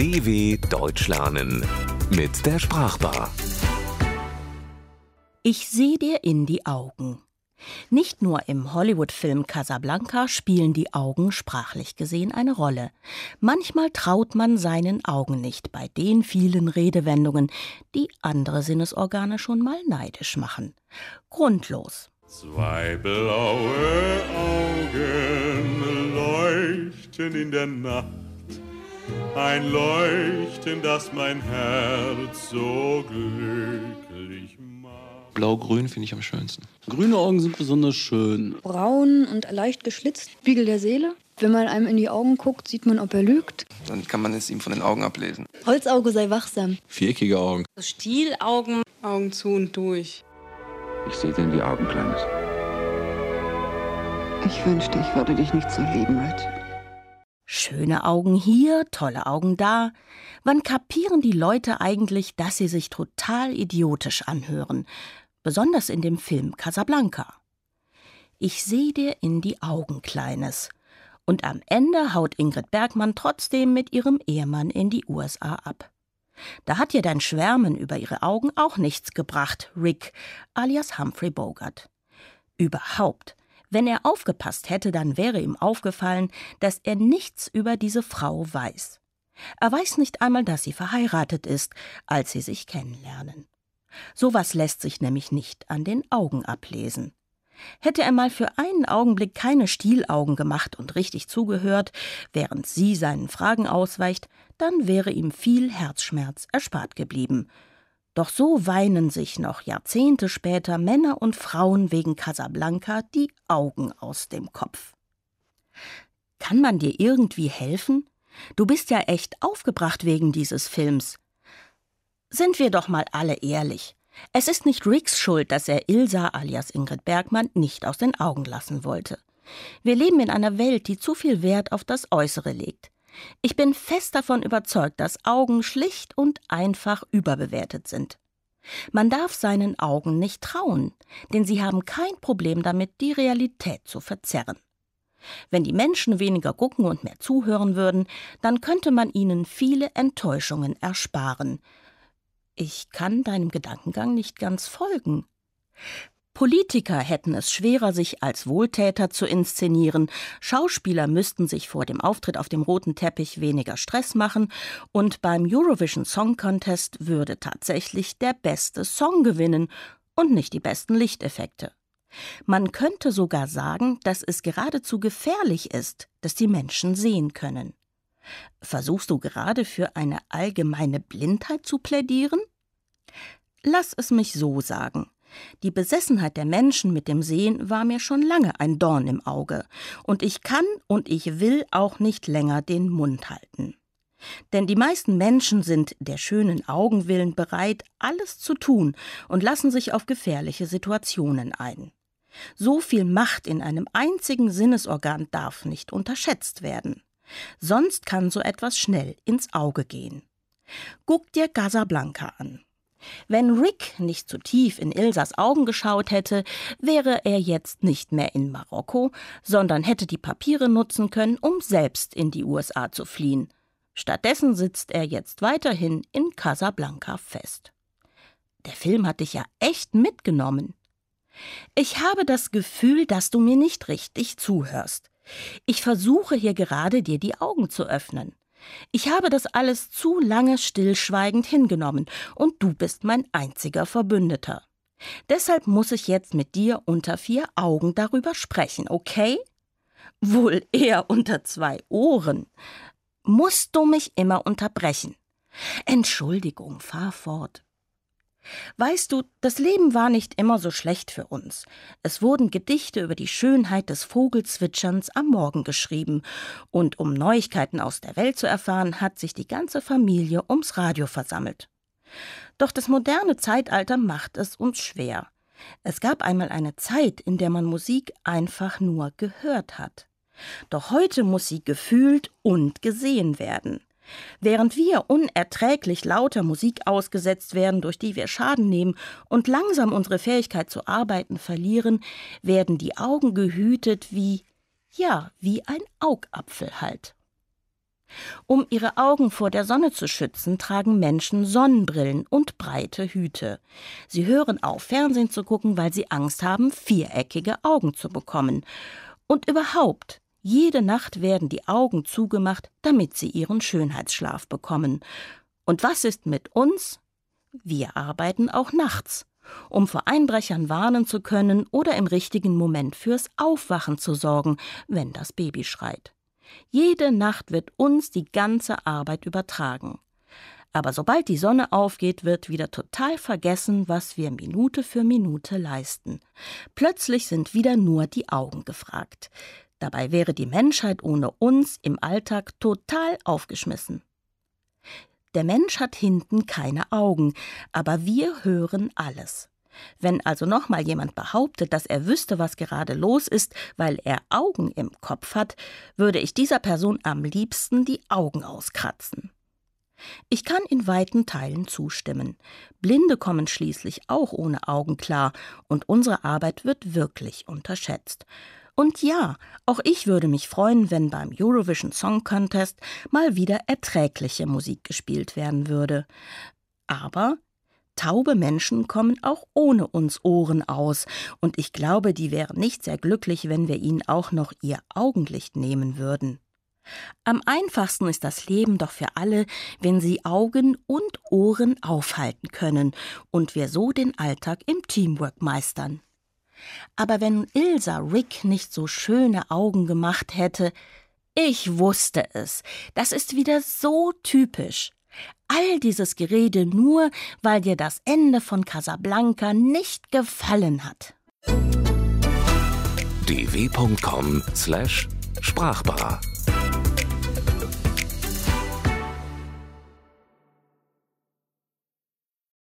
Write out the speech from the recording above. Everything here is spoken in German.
DW Deutsch lernen mit der Sprachbar. Ich sehe dir in die Augen. Nicht nur im Hollywood-Film Casablanca spielen die Augen sprachlich gesehen eine Rolle. Manchmal traut man seinen Augen nicht bei den vielen Redewendungen, die andere Sinnesorgane schon mal neidisch machen. Grundlos. Zwei blaue Augen leuchten in der Nacht, ein Leuchten, das mein Herz so glücklich macht. Blau-grün finde ich am schönsten. Grüne Augen sind besonders schön. braun und leicht geschlitzt, Spiegel der Seele. Wenn man einem in die Augen guckt, sieht man, ob er lügt. Dann kann man es ihm von den Augen ablesen. Holzauge sei wachsam. Viereckige Augen. Stielaugen, Augen zu und durch. Ich sehe dir in die Augen, Kleines. Ich wünschte, ich würde dich nicht so lieben, Rich. Schöne Augen hier, tolle Augen da. Wann kapieren die Leute eigentlich, dass sie sich total idiotisch anhören? Besonders in dem Film Casablanca. Ich sehe dir in die Augen, Kleines. Und am Ende haut Ingrid Bergmann trotzdem mit ihrem Ehemann in die USA ab. Da hat ihr dein Schwärmen über ihre Augen auch nichts gebracht, Rick, alias Humphrey Bogart. Überhaupt. Wenn er aufgepasst hätte, dann wäre ihm aufgefallen, dass er nichts über diese Frau weiß. Er weiß nicht einmal, dass sie verheiratet ist, als sie sich kennenlernen. Sowas lässt sich nämlich nicht an den Augen ablesen. Hätte er mal für einen Augenblick keine Stielaugen gemacht und richtig zugehört, während sie seinen Fragen ausweicht, dann wäre ihm viel Herzschmerz erspart geblieben. Doch so weinen sich noch Jahrzehnte später Männer und Frauen wegen Casablanca die Augen aus dem Kopf. Kann man dir irgendwie helfen? Du bist ja echt aufgebracht wegen dieses Films. Sind wir doch mal alle ehrlich. Es ist nicht Ricks Schuld, dass er Ilsa alias Ingrid Bergmann nicht aus den Augen lassen wollte. Wir leben in einer Welt, die zu viel Wert auf das Äußere legt. Ich bin fest davon überzeugt, dass Augen schlicht und einfach überbewertet sind. Man darf seinen Augen nicht trauen, denn sie haben kein Problem damit, die Realität zu verzerren. Wenn die Menschen weniger gucken und mehr zuhören würden, dann könnte man ihnen viele Enttäuschungen ersparen. Ich kann deinem Gedankengang nicht ganz folgen. Politiker hätten es schwerer, sich als Wohltäter zu inszenieren, Schauspieler müssten sich vor dem Auftritt auf dem roten Teppich weniger Stress machen, und beim Eurovision Song Contest würde tatsächlich der beste Song gewinnen und nicht die besten Lichteffekte. Man könnte sogar sagen, dass es geradezu gefährlich ist, dass die Menschen sehen können. Versuchst du gerade für eine allgemeine Blindheit zu plädieren? Lass es mich so sagen. Die Besessenheit der Menschen mit dem Sehen war mir schon lange ein Dorn im Auge, und ich kann und ich will auch nicht länger den Mund halten. Denn die meisten Menschen sind der schönen Augen willen bereit, alles zu tun und lassen sich auf gefährliche Situationen ein. So viel Macht in einem einzigen Sinnesorgan darf nicht unterschätzt werden. Sonst kann so etwas schnell ins Auge gehen. Guck dir Casablanca an. Wenn Rick nicht zu tief in Ilsas Augen geschaut hätte, wäre er jetzt nicht mehr in Marokko, sondern hätte die Papiere nutzen können, um selbst in die USA zu fliehen. Stattdessen sitzt er jetzt weiterhin in Casablanca fest. Der Film hat dich ja echt mitgenommen. Ich habe das Gefühl, dass du mir nicht richtig zuhörst. Ich versuche hier gerade dir die Augen zu öffnen. Ich habe das alles zu lange stillschweigend hingenommen, und du bist mein einziger Verbündeter. Deshalb muss ich jetzt mit dir unter vier Augen darüber sprechen, okay? Wohl eher unter zwei Ohren. Musst du mich immer unterbrechen? Entschuldigung, fahr fort. Weißt du, das Leben war nicht immer so schlecht für uns. Es wurden Gedichte über die Schönheit des Vogelzwitscherns am Morgen geschrieben, und um Neuigkeiten aus der Welt zu erfahren, hat sich die ganze Familie ums Radio versammelt. Doch das moderne Zeitalter macht es uns schwer. Es gab einmal eine Zeit, in der man Musik einfach nur gehört hat. Doch heute muss sie gefühlt und gesehen werden. Während wir unerträglich lauter Musik ausgesetzt werden, durch die wir Schaden nehmen und langsam unsere Fähigkeit zu arbeiten verlieren, werden die Augen gehütet wie, ja, wie ein Augapfel halt. Um ihre Augen vor der Sonne zu schützen, tragen Menschen Sonnenbrillen und breite Hüte. Sie hören auf, Fernsehen zu gucken, weil sie Angst haben, viereckige Augen zu bekommen. Und überhaupt, jede Nacht werden die Augen zugemacht, damit sie ihren Schönheitsschlaf bekommen. Und was ist mit uns? Wir arbeiten auch nachts, um vor Einbrechern warnen zu können oder im richtigen Moment fürs Aufwachen zu sorgen, wenn das Baby schreit. Jede Nacht wird uns die ganze Arbeit übertragen. Aber sobald die Sonne aufgeht, wird wieder total vergessen, was wir Minute für Minute leisten. Plötzlich sind wieder nur die Augen gefragt. Dabei wäre die Menschheit ohne uns im Alltag total aufgeschmissen. Der Mensch hat hinten keine Augen, aber wir hören alles. Wenn also nochmal jemand behauptet, dass er wüsste, was gerade los ist, weil er Augen im Kopf hat, würde ich dieser Person am liebsten die Augen auskratzen. Ich kann in weiten Teilen zustimmen. Blinde kommen schließlich auch ohne Augen klar, und unsere Arbeit wird wirklich unterschätzt. Und ja, auch ich würde mich freuen, wenn beim Eurovision Song Contest mal wieder erträgliche Musik gespielt werden würde. Aber taube Menschen kommen auch ohne uns Ohren aus, und ich glaube, die wären nicht sehr glücklich, wenn wir ihnen auch noch ihr Augenlicht nehmen würden. Am einfachsten ist das Leben doch für alle, wenn sie Augen und Ohren aufhalten können und wir so den Alltag im Teamwork meistern. Aber wenn Ilsa Rick nicht so schöne Augen gemacht hätte, ich wusste es, das ist wieder so typisch. All dieses Gerede nur, weil dir das Ende von Casablanca nicht gefallen hat. dw.com/sprachbar